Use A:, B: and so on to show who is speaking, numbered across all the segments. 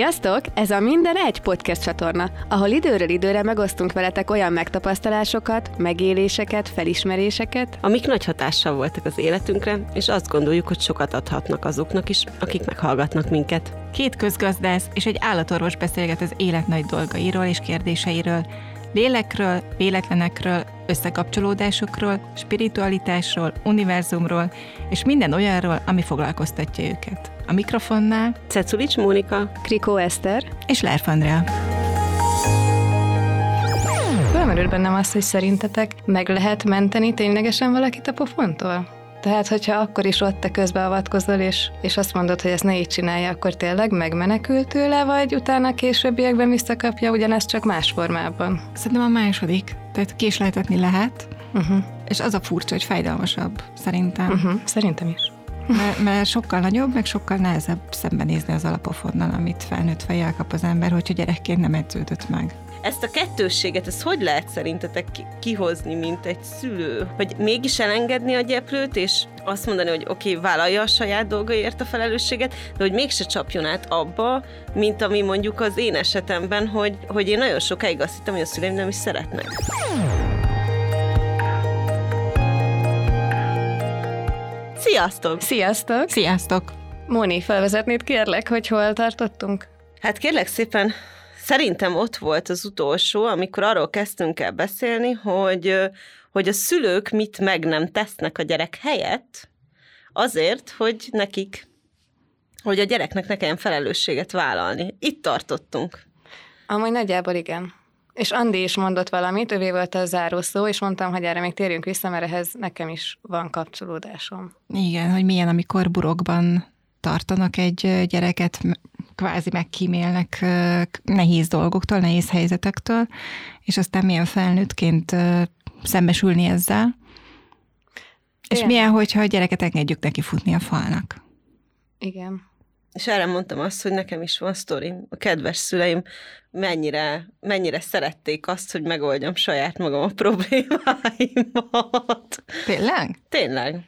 A: Sziasztok! Ez a Minden Egy podcast csatorna, ahol időről időre megosztunk veletek olyan megtapasztalásokat, megéléseket, felismeréseket,
B: amik nagy hatással voltak az életünkre, és azt gondoljuk, hogy sokat adhatnak azoknak is, akik meghallgatnak minket.
C: Két közgazdász és egy állatorvos beszélget az élet nagy dolgairól és kérdéseiről, lélekről, véletlenekről, összekapcsolódásokról, spiritualitásról, univerzumról, és minden olyanról, ami foglalkoztatja őket. A mikrofonnál
B: Cekulics Mónika,
A: Krikó Eszter,
C: és Lerf Andrea.
A: Fölmerült bennem az, hogy szerintetek meg lehet menteni ténylegesen valakit a pofontól? Tehát, hogyha akkor is ott te közbeavatkozol, és, és azt mondod, hogy ezt ne így csinálja, akkor tényleg megmenekül tőle, vagy utána későbbiekben visszakapja ugyanezt csak más formában?
C: Szerintem a második. Tehát késleltetni lehet,
A: Uh-huh.
C: és az a furcsa, hogy fájdalmasabb, szerintem.
A: Uh-huh. Szerintem is.
C: Mert, mert sokkal nagyobb, meg sokkal nehezebb szembenézni az alapofonnal, amit felnőtt fejjel kap az ember, hogyha gyerekként nem edződött meg.
B: Ezt a kettősséget, ezt hogy lehet szerintetek ki- kihozni, mint egy szülő? Hogy mégis elengedni a gyeplőt, és azt mondani, hogy oké, okay, vállalja a saját dolgaiért a felelősséget, de hogy mégse csapjon át abba, mint ami mondjuk az én esetemben, hogy, hogy én nagyon sokáig azt hittem, hogy a szüleim nem is szeretnek. Sziasztok!
A: Sziasztok!
C: Sziasztok!
A: Móni, felvezetnéd kérlek, hogy hol tartottunk?
B: Hát kérlek szépen, szerintem ott volt az utolsó, amikor arról kezdtünk el beszélni, hogy, hogy a szülők mit meg nem tesznek a gyerek helyett, azért, hogy nekik, hogy a gyereknek ne kelljen felelősséget vállalni. Itt tartottunk.
A: Amúgy nagyjából igen. És Andi is mondott valamit, ővé volt a zárószó, és mondtam, hogy erre még térjünk vissza, mert ehhez nekem is van kapcsolódásom.
C: Igen, hogy milyen, amikor burokban tartanak egy gyereket, kvázi megkímélnek nehéz dolgoktól, nehéz helyzetektől, és aztán milyen felnőttként szembesülni ezzel. És
A: Igen.
C: milyen, hogyha a gyereket engedjük neki futni a falnak.
A: Igen.
B: És erre mondtam azt, hogy nekem is van sztorim. A kedves szüleim mennyire, mennyire szerették azt, hogy megoldjam saját magam a problémáimat.
C: Tényleg?
B: Tényleg.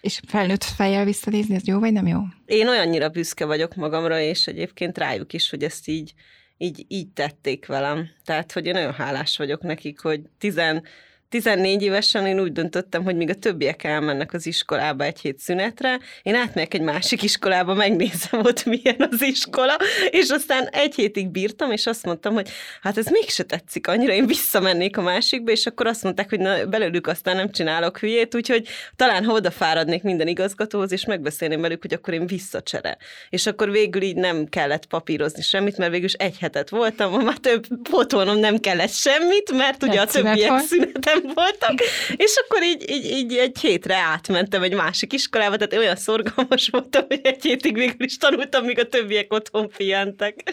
C: És felnőtt fejjel visszanézni, ez jó vagy nem jó?
B: Én olyannyira büszke vagyok magamra, és egyébként rájuk is, hogy ezt így, így, így tették velem. Tehát, hogy én nagyon hálás vagyok nekik, hogy tizen, 14 évesen én úgy döntöttem, hogy míg a többiek elmennek az iskolába egy hét szünetre, én átmegyek egy másik iskolába, megnézem ott milyen az iskola, és aztán egy hétig bírtam, és azt mondtam, hogy hát ez mégse tetszik annyira, én visszamennék a másikba, és akkor azt mondták, hogy na, belőlük aztán nem csinálok hülyét, úgyhogy talán ha odafáradnék minden igazgatóhoz, és megbeszélném velük, hogy akkor én visszacsere. És akkor végül így nem kellett papírozni semmit, mert végül is egy hetet voltam, ma már több pótolnom nem kellett semmit, mert ugye
C: Egy
B: a többiek
C: volt.
B: Szünetem voltak, és akkor így, így, így egy hétre átmentem egy másik iskolába, tehát olyan szorgalmas voltam, hogy egy hétig végül is tanultam, míg a többiek otthon pihentek.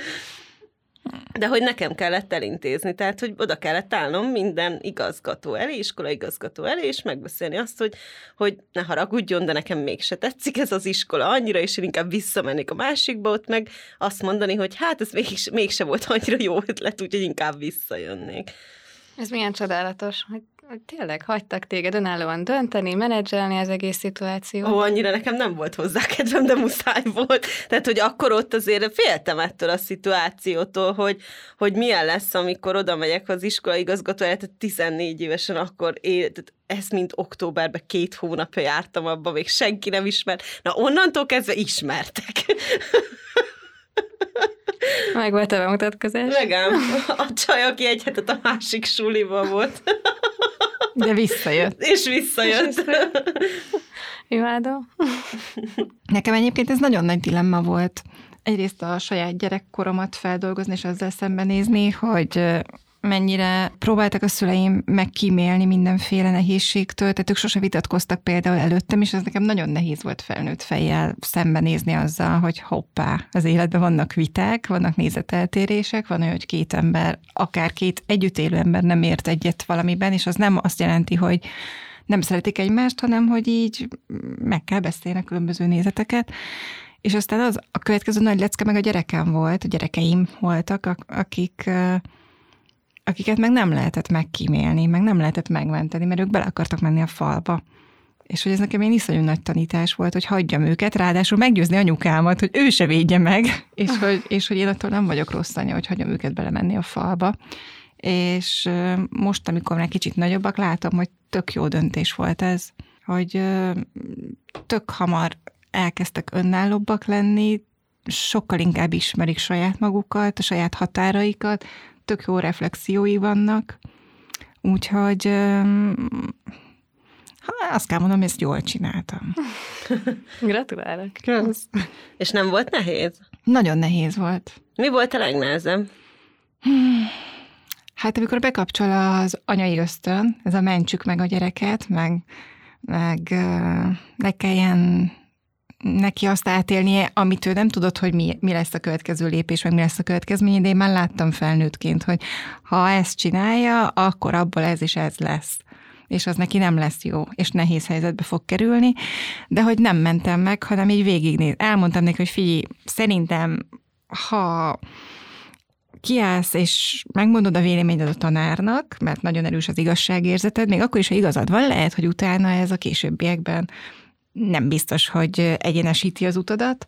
B: De hogy nekem kellett elintézni, tehát hogy oda kellett állnom minden igazgató elé, iskola igazgató elé, és megbeszélni azt, hogy, hogy ne haragudjon, de nekem mégse tetszik ez az iskola annyira, és én inkább visszamennék a másikba, ott meg azt mondani, hogy hát ez mégse, mégse volt annyira jó ötlet, úgyhogy inkább visszajönnék.
A: Ez milyen csodálatos, hogy tényleg hagytak téged önállóan dönteni, menedzselni az egész szituációt.
B: Ó, annyira nekem nem volt hozzá kedvem, de muszáj volt. Tehát, hogy akkor ott azért féltem ettől a szituációtól, hogy, hogy milyen lesz, amikor oda megyek az iskola igazgatójára, tehát 14 évesen akkor él, ez mint októberben két hónapja jártam abba, még senki nem ismert. Na, onnantól kezdve ismertek.
A: Meg volt a bemutatkozás.
B: Legám, a csaj, aki egy hetet a másik suliban volt,
C: De visszajött.
B: és visszajött.
A: Imádom.
C: Nekem egyébként ez nagyon nagy dilemma volt. Egyrészt a saját gyerekkoromat feldolgozni, és azzal szembenézni, hogy mennyire próbáltak a szüleim megkímélni mindenféle nehézségtől, tehát ők sose vitatkoztak például előttem, és ez nekem nagyon nehéz volt felnőtt fejjel szembenézni azzal, hogy hoppá, az életben vannak viták, vannak nézeteltérések, van olyan, hogy két ember, akár két együtt élő ember nem ért egyet valamiben, és az nem azt jelenti, hogy nem szeretik egymást, hanem hogy így meg kell beszélni a különböző nézeteket. És aztán az a következő nagy lecke meg a gyerekem volt, a gyerekeim voltak, ak- akik akiket meg nem lehetett megkímélni, meg nem lehetett megmenteni, mert ők bele akartak menni a falba. És hogy ez nekem egy iszonyú nagy tanítás volt, hogy hagyjam őket, ráadásul meggyőzni anyukámat, hogy ő se védje meg, és hogy, és hogy én attól nem vagyok rossz anya, hogy hagyjam őket belemenni a falba. És most, amikor már kicsit nagyobbak, látom, hogy tök jó döntés volt ez, hogy tök hamar elkezdtek önállóbbak lenni, sokkal inkább ismerik saját magukat, a saját határaikat, tök jó reflexiói vannak, úgyhogy ha azt kell mondanom, ezt jól csináltam.
A: Gratulálok.
C: Kösz.
B: És nem volt nehéz?
C: Nagyon nehéz volt.
B: Mi volt a legnehezebb?
C: Hát amikor bekapcsol az anyai ösztön, ez a mentsük meg a gyereket, meg, meg ne kelljen neki azt átélnie, amit ő nem tudott, hogy mi, mi lesz a következő lépés, meg mi lesz a következmény, de én már láttam felnőttként, hogy ha ezt csinálja, akkor abból ez is ez lesz és az neki nem lesz jó, és nehéz helyzetbe fog kerülni, de hogy nem mentem meg, hanem így végignéz. Elmondtam neki, hogy figyelj, szerintem, ha kiállsz, és megmondod a véleményed a tanárnak, mert nagyon erős az igazságérzeted, még akkor is, ha igazad van, lehet, hogy utána ez a későbbiekben nem biztos, hogy egyenesíti az utadat,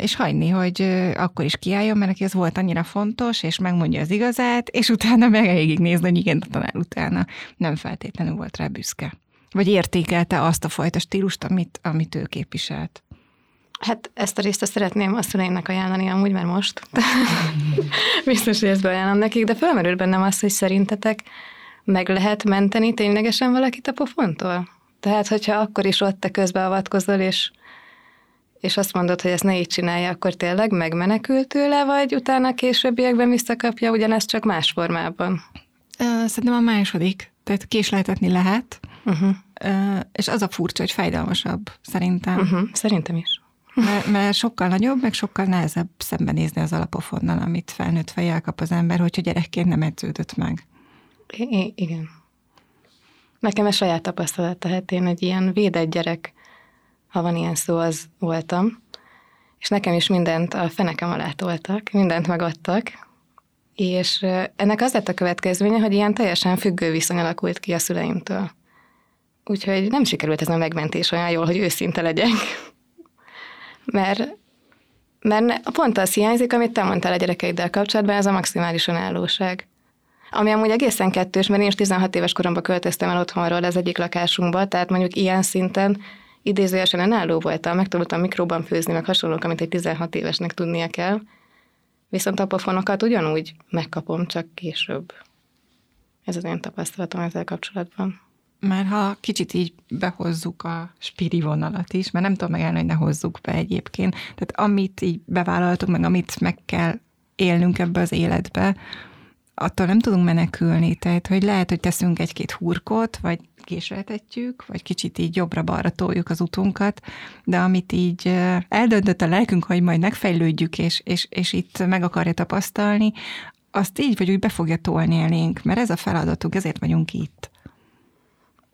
C: és hagyni, hogy akkor is kiálljon, mert neki ez volt annyira fontos, és megmondja az igazát, és utána meg végig nézni, hogy igen, a tanár utána nem feltétlenül volt rá büszke. Vagy értékelte azt a fajta stílust, amit, amit ő képviselt.
A: Hát ezt a részt szeretném a szüleimnek ajánlani amúgy, mert most. Biztos, hogy ezt beajánlom nekik, de felmerült bennem az, hogy szerintetek meg lehet menteni ténylegesen valakit a pofontól? Tehát, hogyha akkor is ott te közbeavatkozol, és, és azt mondod, hogy ezt ne így csinálja, akkor tényleg megmenekül tőle, vagy utána későbbiekben visszakapja ugyanezt csak más formában?
C: Szerintem a második. Tehát késleltetni lehet, uh-huh. és az a furcsa, hogy fájdalmasabb, szerintem.
A: Uh-huh. Szerintem is.
C: Mert, mert sokkal nagyobb, meg sokkal nehezebb szembenézni az alapofonnal, amit felnőtt fejjel kap az ember, hogyha gyerekként nem edződött meg.
A: I- igen. Nekem ez saját tapasztalat, tehát én egy ilyen védett gyerek, ha van ilyen szó, az voltam. És nekem is mindent a fenekem alá toltak, mindent megadtak, és ennek az lett a következménye, hogy ilyen teljesen függő viszony alakult ki a szüleimtől. Úgyhogy nem sikerült ez a megmentés olyan jól, hogy őszinte legyek. mert, mert pont az hiányzik, amit te mondtál a gyerekeiddel kapcsolatban, ez a maximális önállóság. Ami amúgy egészen kettős, mert én is 16 éves koromban költöztem el otthonról az egyik lakásunkba, tehát mondjuk ilyen szinten idézőjesen önálló voltam, megtanultam mikróban főzni, meg hasonlók, amit egy 16 évesnek tudnia kell. Viszont a pofonokat ugyanúgy megkapom, csak később. Ez az én tapasztalatom ezzel kapcsolatban.
C: Már ha kicsit így behozzuk a spiri vonalat is, mert nem tudom megállni, hogy ne hozzuk be egyébként. Tehát amit így bevállaltunk, meg amit meg kell élnünk ebbe az életbe, attól nem tudunk menekülni, tehát hogy lehet, hogy teszünk egy-két hurkot, vagy késeltetjük, vagy kicsit így jobbra-balra toljuk az utunkat, de amit így eldöntött a lelkünk, hogy majd megfejlődjük, és, és, és itt meg akarja tapasztalni, azt így vagy úgy be fogja tolni elénk, mert ez a feladatunk, ezért vagyunk itt.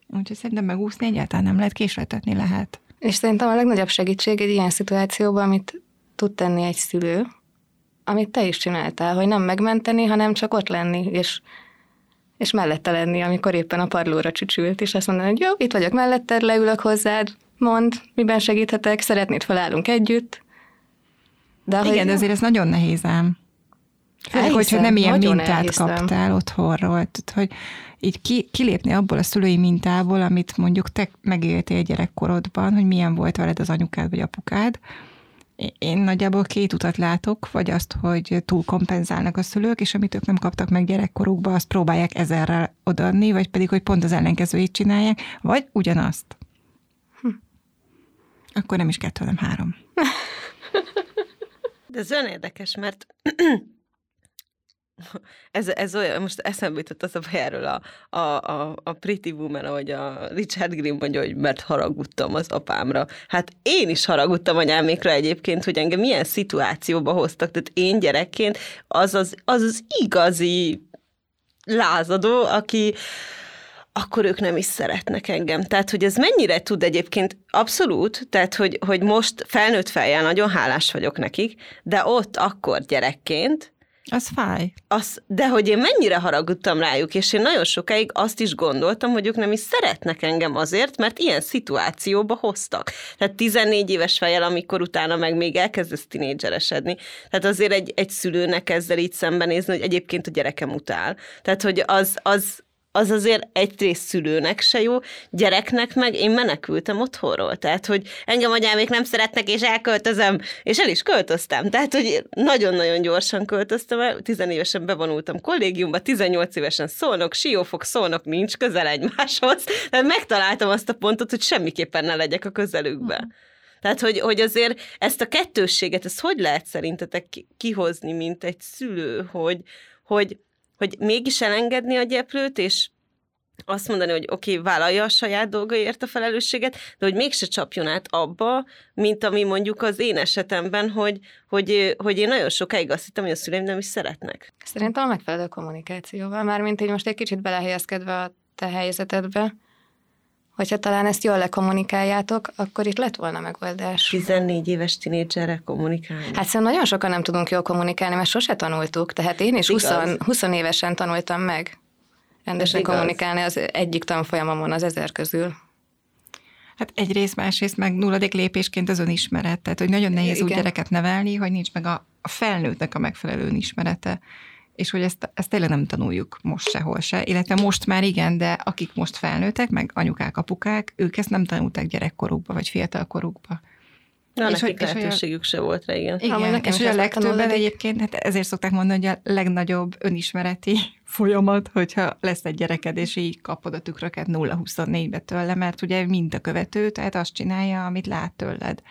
C: Úgyhogy szerintem megúszni egyáltalán nem lehet, késeltetni lehet.
A: És szerintem a legnagyobb segítség egy ilyen szituációban, amit tud tenni egy szülő, amit te is csináltál, hogy nem megmenteni, hanem csak ott lenni, és, és mellette lenni, amikor éppen a parlóra csücsült, és azt mondani, hogy jó, itt vagyok melletted, leülök hozzád, mond, miben segíthetek, szeretnéd, felállunk együtt.
C: De Igen, hogy... de azért ez nagyon nehéz ám. Főleg, hogyha nem ilyen mintát elhiszem. kaptál otthonról. Tehát, hogy így ki, kilépni abból a szülői mintából, amit mondjuk te megéltél gyerekkorodban, hogy milyen volt veled az anyukád vagy apukád, én nagyjából két utat látok, vagy azt, hogy túl kompenzálnak a szülők, és amit ők nem kaptak meg gyerekkorukban, azt próbálják ezerrel odaadni, vagy pedig, hogy pont az ellenkezőjét csinálják, vagy ugyanazt. Hm. Akkor nem is kettő, hanem három.
B: De ez olyan érdekes, mert ez, ez olyan, most eszembe jutott az a erről a, a, a, a Pretty Woman, ahogy a Richard Green mondja, hogy mert haragudtam az apámra. Hát én is haragudtam anyámékra egyébként, hogy engem milyen szituációba hoztak. Tehát én gyerekként az az, az, az igazi lázadó, aki akkor ők nem is szeretnek engem. Tehát, hogy ez mennyire tud egyébként abszolút, tehát, hogy, hogy most felnőtt fejjel nagyon hálás vagyok nekik, de ott akkor gyerekként
C: Az fáj.
B: Az, de hogy én mennyire haragudtam rájuk, és én nagyon sokáig azt is gondoltam, hogy ők nem is szeretnek engem azért, mert ilyen szituációba hoztak. Tehát 14 éves fejjel, amikor utána meg még elkezdesz tinédzseresedni. Tehát azért egy, egy szülőnek ezzel így szembenézni, hogy egyébként a gyerekem utál. Tehát, hogy az, az, az azért egyrészt szülőnek se jó, gyereknek meg én menekültem otthonról. Tehát, hogy engem anyámék nem szeretnek, és elköltözöm, és el is költöztem. Tehát, hogy nagyon-nagyon gyorsan költöztem el, tizenévesen bevonultam kollégiumba, 18 évesen szólnok, siófok, szólnok nincs közel egymáshoz. Tehát megtaláltam azt a pontot, hogy semmiképpen ne legyek a közelükbe. Tehát, hogy, hogy azért ezt a kettősséget, ezt hogy lehet szerintetek kihozni, mint egy szülő, hogy, hogy hogy mégis elengedni a gyeplőt, és azt mondani, hogy oké, okay, vállalja a saját dolgaiért a felelősséget, de hogy mégse csapjon át abba, mint ami mondjuk az én esetemben, hogy, hogy, hogy én nagyon sokáig azt hittem, hogy a szüleim nem is szeretnek.
A: Szerintem a megfelelő kommunikációval, mármint így most egy kicsit belehelyezkedve a te helyzetedbe, hogyha talán ezt jól lekommunikáljátok, akkor itt lett volna megoldás.
B: 14 éves tinédzserre kommunikálni.
A: Hát szerintem nagyon sokan nem tudunk jól kommunikálni, mert sose tanultuk. Tehát én is 20, 20 évesen tanultam meg rendesen kommunikálni az egyik tanfolyamomon az ezer közül.
C: Hát egyrészt, másrészt meg nulladik lépésként az önismeret. Tehát, hogy nagyon nehéz Igen. úgy gyereket nevelni, hogy nincs meg a, a felnőttnek a megfelelő önismerete és hogy ezt, ezt tényleg nem tanuljuk most sehol se, illetve most már igen, de akik most felnőttek, meg anyukák, apukák, ők ezt nem tanulták gyerekkorukba, vagy fiatalkorukba.
B: Na, és hogy lehetőségük se volt rá, igen.
C: Igen,
B: ha,
C: és hogy a legtöbben egyébként, hát ezért szokták mondani, hogy a legnagyobb önismereti folyamat, hogyha lesz egy gyereked, és így kapod a tükröket 0-24-be tőle, mert ugye mind a követő, tehát azt csinálja, amit lát tőled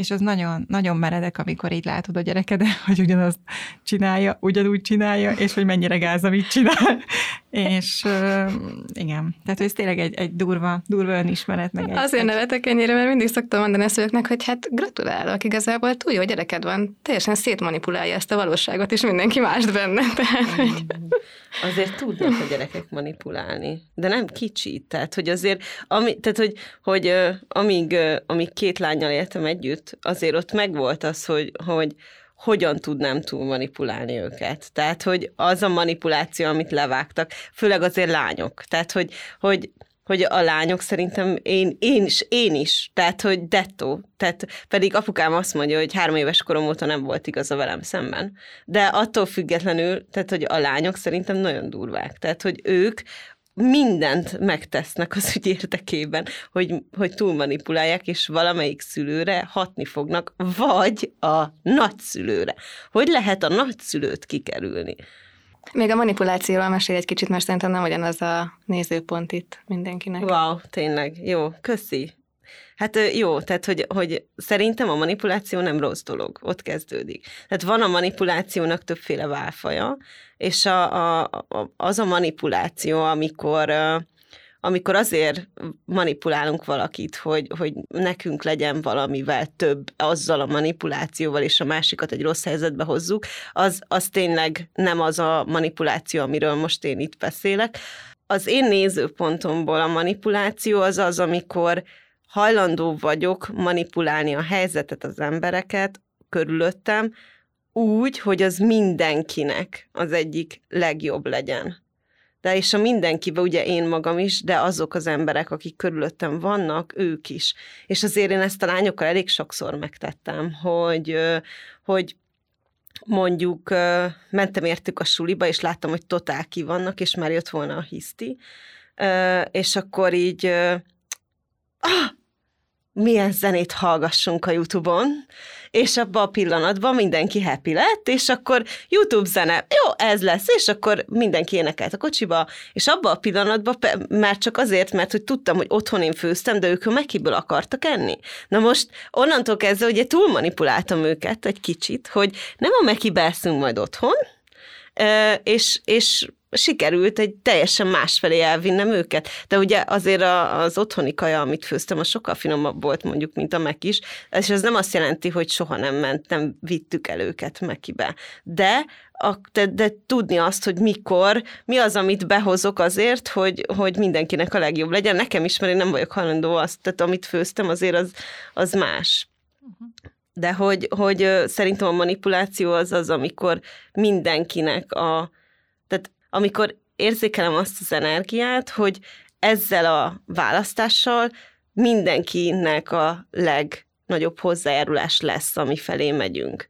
C: és az nagyon, nagyon meredek, amikor így látod a gyerekedet, hogy ugyanazt csinálja, ugyanúgy csinálja, és hogy mennyire gáz, amit csinál. És uh, igen, tehát ez tényleg egy, egy durva, durva önismeret. Meg egy,
A: Azért nevetek ennyire, mert mindig szoktam mondani a szülőknek, hogy hát gratulálok, igazából túl jó gyereked van, teljesen szétmanipulálja ezt a valóságot, és mindenki mást benne. Tehát, hogy...
B: Azért tudnak a gyerekek manipulálni, de nem kicsit. Tehát, hogy azért, ami, tehát, hogy, hogy amíg, amíg két lányjal éltem együtt, azért ott megvolt az, hogy, hogy hogyan tudnám túl manipulálni őket. Tehát, hogy az a manipuláció, amit levágtak, főleg azért lányok. Tehát, hogy, hogy hogy a lányok szerintem én, én is, én is, tehát, hogy dettó. Tehát pedig apukám azt mondja, hogy három éves korom óta nem volt igaza velem szemben. De attól függetlenül, tehát, hogy a lányok szerintem nagyon durvák. Tehát, hogy ők mindent megtesznek az ügy érdekében, hogy, hogy túl manipulálják, és valamelyik szülőre hatni fognak, vagy a nagyszülőre. Hogy lehet a nagyszülőt kikerülni?
A: Még a manipulációról mesél egy kicsit, mert szerintem nem ugyanaz a nézőpont itt mindenkinek.
B: Wow, tényleg. Jó, köszi. Hát jó, tehát hogy, hogy szerintem a manipuláció nem rossz dolog, ott kezdődik. Tehát van a manipulációnak többféle válfaja, és a, a, a, az a manipuláció, amikor amikor azért manipulálunk valakit, hogy, hogy nekünk legyen valamivel több azzal a manipulációval, és a másikat egy rossz helyzetbe hozzuk, az, az tényleg nem az a manipuláció, amiről most én itt beszélek. Az én nézőpontomból a manipuláció az az, amikor hajlandó vagyok manipulálni a helyzetet, az embereket körülöttem, úgy, hogy az mindenkinek az egyik legjobb legyen de és a mindenkibe, ugye én magam is, de azok az emberek, akik körülöttem vannak, ők is. És azért én ezt a lányokkal elég sokszor megtettem, hogy, hogy mondjuk mentem értük a suliba, és láttam, hogy totál ki vannak, és már jött volna a hiszti, és akkor így ah, milyen zenét hallgassunk a YouTube-on, és abban a pillanatban mindenki happy lett, és akkor YouTube zene, jó, ez lesz, és akkor mindenki énekelt a kocsiba, és abban a pillanatban már csak azért, mert hogy tudtam, hogy otthon én főztem, de ők mekiből akartak enni. Na most onnantól kezdve ugye túl manipuláltam őket egy kicsit, hogy nem a mekibe eszünk majd otthon, és, és sikerült egy teljesen másfelé elvinnem őket. De ugye azért az otthoni kaja, amit főztem, az sokkal finomabb volt mondjuk, mint a mek is, és ez nem azt jelenti, hogy soha nem ment, nem vittük el őket mekibe. De a, de, de tudni azt, hogy mikor, mi az, amit behozok azért, hogy, hogy mindenkinek a legjobb legyen. Nekem is, mert én nem vagyok hajlandó azt, tehát amit főztem, azért az, az más. Uh-huh. de hogy, hogy szerintem a manipuláció az az, amikor mindenkinek a, amikor érzékelem azt az energiát, hogy ezzel a választással mindenkinek a legnagyobb hozzájárulás lesz, ami felé megyünk.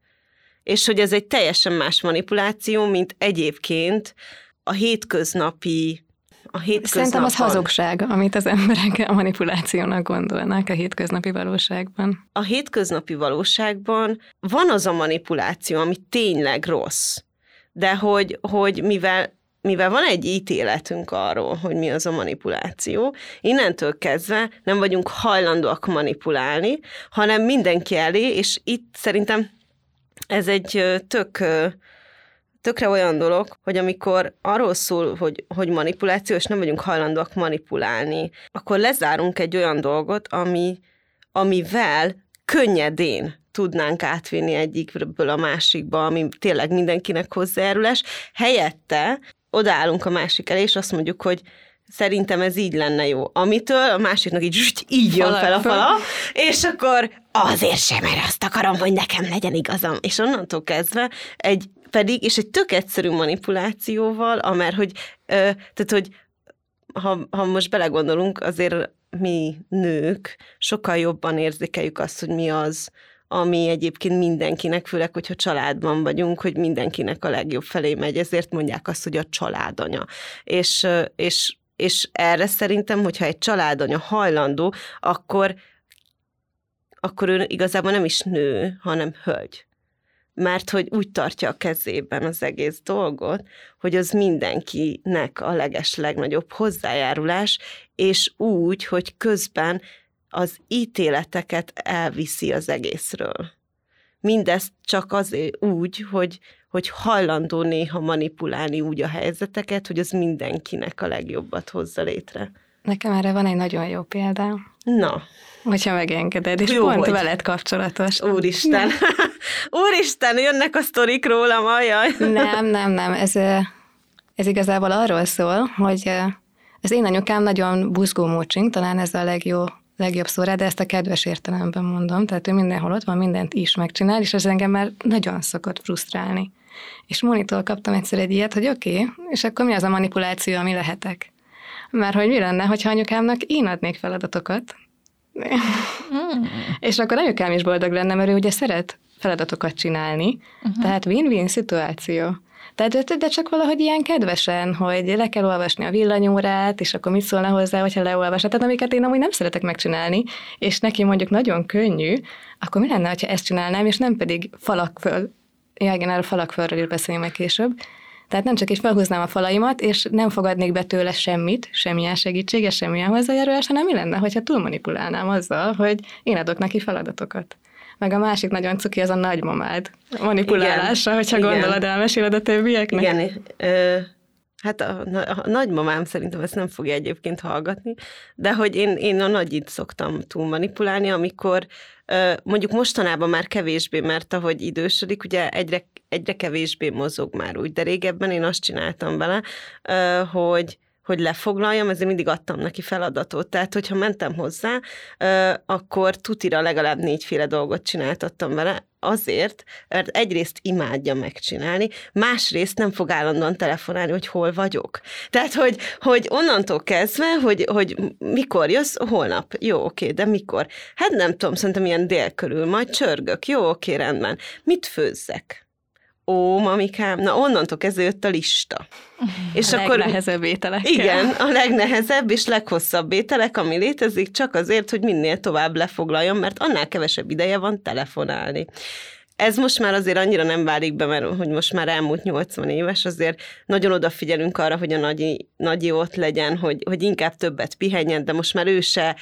B: És hogy ez egy teljesen más manipuláció, mint egyébként a hétköznapi a hétköznapban.
A: Szerintem az hazugság, amit az emberek a manipulációnak gondolnak a hétköznapi valóságban.
B: A hétköznapi valóságban van az a manipuláció, ami tényleg rossz, de hogy, hogy mivel mivel van egy ítéletünk arról, hogy mi az a manipuláció, innentől kezdve nem vagyunk hajlandóak manipulálni, hanem mindenki elé, és itt szerintem ez egy tök tökre olyan dolog, hogy amikor arról szól, hogy, hogy manipuláció, és nem vagyunk hajlandóak manipulálni, akkor lezárunk egy olyan dolgot, ami, amivel könnyedén tudnánk átvinni egyikből a másikba, ami tényleg mindenkinek hozzájárulás. Helyette odaállunk a másik elé, és azt mondjuk, hogy szerintem ez így lenne jó. Amitől a másiknak így, így jön fel a fala, és akkor azért sem, mert azt akarom, hogy nekem legyen igazam. És onnantól kezdve egy pedig, és egy tök egyszerű manipulációval, amert hogy, ö, tehát, hogy ha, ha most belegondolunk, azért mi nők sokkal jobban érzékeljük azt, hogy mi az, ami egyébként mindenkinek, főleg, hogyha családban vagyunk, hogy mindenkinek a legjobb felé megy, ezért mondják azt, hogy a családanya. És, és, és erre szerintem, hogyha egy családanya hajlandó, akkor, akkor ő igazából nem is nő, hanem hölgy mert hogy úgy tartja a kezében az egész dolgot, hogy az mindenkinek a leges legnagyobb hozzájárulás, és úgy, hogy közben az ítéleteket elviszi az egészről. Mindezt csak azért úgy, hogy, hogy hajlandó néha manipulálni úgy a helyzeteket, hogy az mindenkinek a legjobbat hozza létre.
A: Nekem erre van egy nagyon jó példám.
B: Na.
A: Hogyha megengeded, és Jó pont vagy. veled kapcsolatos.
B: Úristen! Úristen, jönnek a sztorik rólam, ajaj!
A: nem, nem, nem. Ez, ez igazából arról szól, hogy az én anyukám nagyon buzgó mócsink, talán ez a legjobb, legjobb szó rá, de ezt a kedves értelemben mondom, tehát ő mindenhol ott van, mindent is megcsinál, és ez engem már nagyon szokott frusztrálni. És Monitól kaptam egyszer egy ilyet, hogy oké, okay, és akkor mi az a manipuláció, ami lehetek? Mert hogy mi lenne, hogyha anyukámnak én adnék feladatokat, mm. és akkor anyukám is boldog lenne, mert ő ugye szeret feladatokat csinálni, uh-huh. tehát win-win szituáció. Tehát, de csak valahogy ilyen kedvesen, hogy le kell olvasni a villanyórát, és akkor mit szólna hozzá, hogyha leolvasna. Tehát amiket én amúgy nem szeretek megcsinálni, és neki mondjuk nagyon könnyű, akkor mi lenne, ha ezt csinálnám, és nem pedig falak föl, ja igen, erről falak fölről is meg később, tehát nem csak is felhúznám a falaimat, és nem fogadnék be tőle semmit, semmilyen segítsége, semmilyen hozzájárulás, hanem mi lenne, hogyha túlmanipulálnám azzal, hogy én adok neki feladatokat. Meg a másik nagyon cuki az a nagymamád manipulálása, hogyha igen. gondolod, elmeséled a többieknek.
B: Igen, ö, hát a, a, a nagymamám szerintem ezt nem fogja egyébként hallgatni, de hogy én, én a nagyit szoktam túl manipulálni, amikor mondjuk mostanában már kevésbé, mert ahogy idősödik, ugye egyre, egyre kevésbé mozog már úgy, de régebben én azt csináltam vele, hogy hogy lefoglaljam, ezért mindig adtam neki feladatot. Tehát, hogyha mentem hozzá, akkor tutira legalább négyféle dolgot csináltattam vele, azért, mert egyrészt imádja megcsinálni, másrészt nem fog állandóan telefonálni, hogy hol vagyok. Tehát, hogy, hogy onnantól kezdve, hogy, hogy mikor jössz, holnap. Jó, oké, de mikor? Hát nem tudom, szerintem ilyen dél körül, majd csörgök. Jó, oké, rendben. Mit főzzek? Ó, mamikám, na onnantól kezdve jött a lista.
A: És a akkor, legnehezebb ételek.
B: Igen, a legnehezebb és leghosszabb ételek, ami létezik, csak azért, hogy minél tovább lefoglaljon, mert annál kevesebb ideje van telefonálni. Ez most már azért annyira nem válik be, mert hogy most már elmúlt 80 éves, azért nagyon odafigyelünk arra, hogy a nagyi, nagyi ott legyen, hogy, hogy inkább többet pihenjen, de most már ő se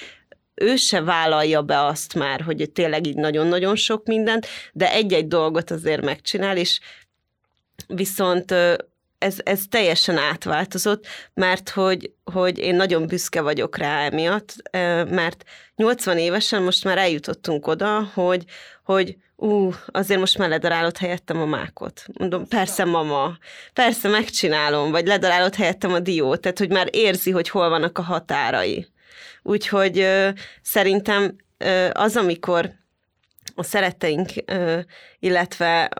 B: ő se vállalja be azt már, hogy tényleg így nagyon-nagyon sok mindent, de egy-egy dolgot azért megcsinál, és viszont ez, ez teljesen átváltozott, mert hogy, hogy én nagyon büszke vagyok rá emiatt, mert 80 évesen most már eljutottunk oda, hogy, hogy ú, azért most már ledarálod helyettem a mákot. Mondom, persze mama, persze megcsinálom, vagy ledarálod helyettem a diót, tehát hogy már érzi, hogy hol vannak a határai. Úgyhogy szerintem az, amikor a szeretteink, illetve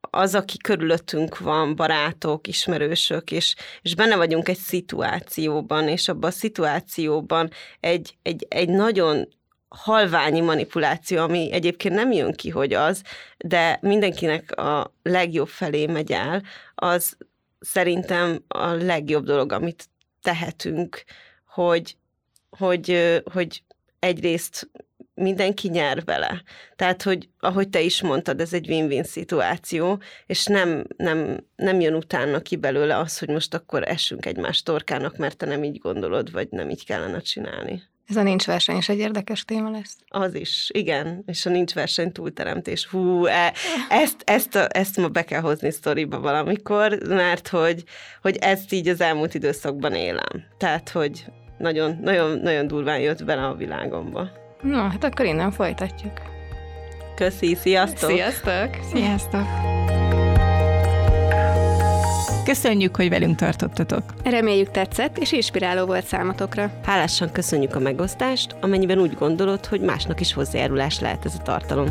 B: az, aki körülöttünk van, barátok, ismerősök, és, és benne vagyunk egy szituációban, és abban a szituációban egy, egy, egy nagyon halványi manipuláció, ami egyébként nem jön ki, hogy az, de mindenkinek a legjobb felé megy el, az szerintem a legjobb dolog, amit tehetünk, hogy, hogy, hogy egyrészt mindenki nyer vele. Tehát, hogy ahogy te is mondtad, ez egy win-win szituáció, és nem, nem, nem jön utána ki belőle az, hogy most akkor essünk egymás torkának, mert te nem így gondolod, vagy nem így kellene csinálni.
A: Ez a nincs verseny is egy érdekes téma lesz.
B: Az is, igen. És a nincs verseny túlteremtés. Hú, e, ezt, ezt, a, ezt ma be kell hozni sztoriba valamikor, mert hogy, hogy ezt így az elmúlt időszakban élem. Tehát, hogy nagyon, nagyon, nagyon durván jött bele a világomba.
A: No, hát akkor innen folytatjuk.
B: Köszi, sziasztok!
A: Sziasztok!
C: Sziasztok! Köszönjük, hogy velünk tartottatok.
A: Reméljük tetszett és inspiráló volt számotokra.
B: Hálásan köszönjük a megosztást, amennyiben úgy gondolod, hogy másnak is hozzájárulás lehet ez a tartalom.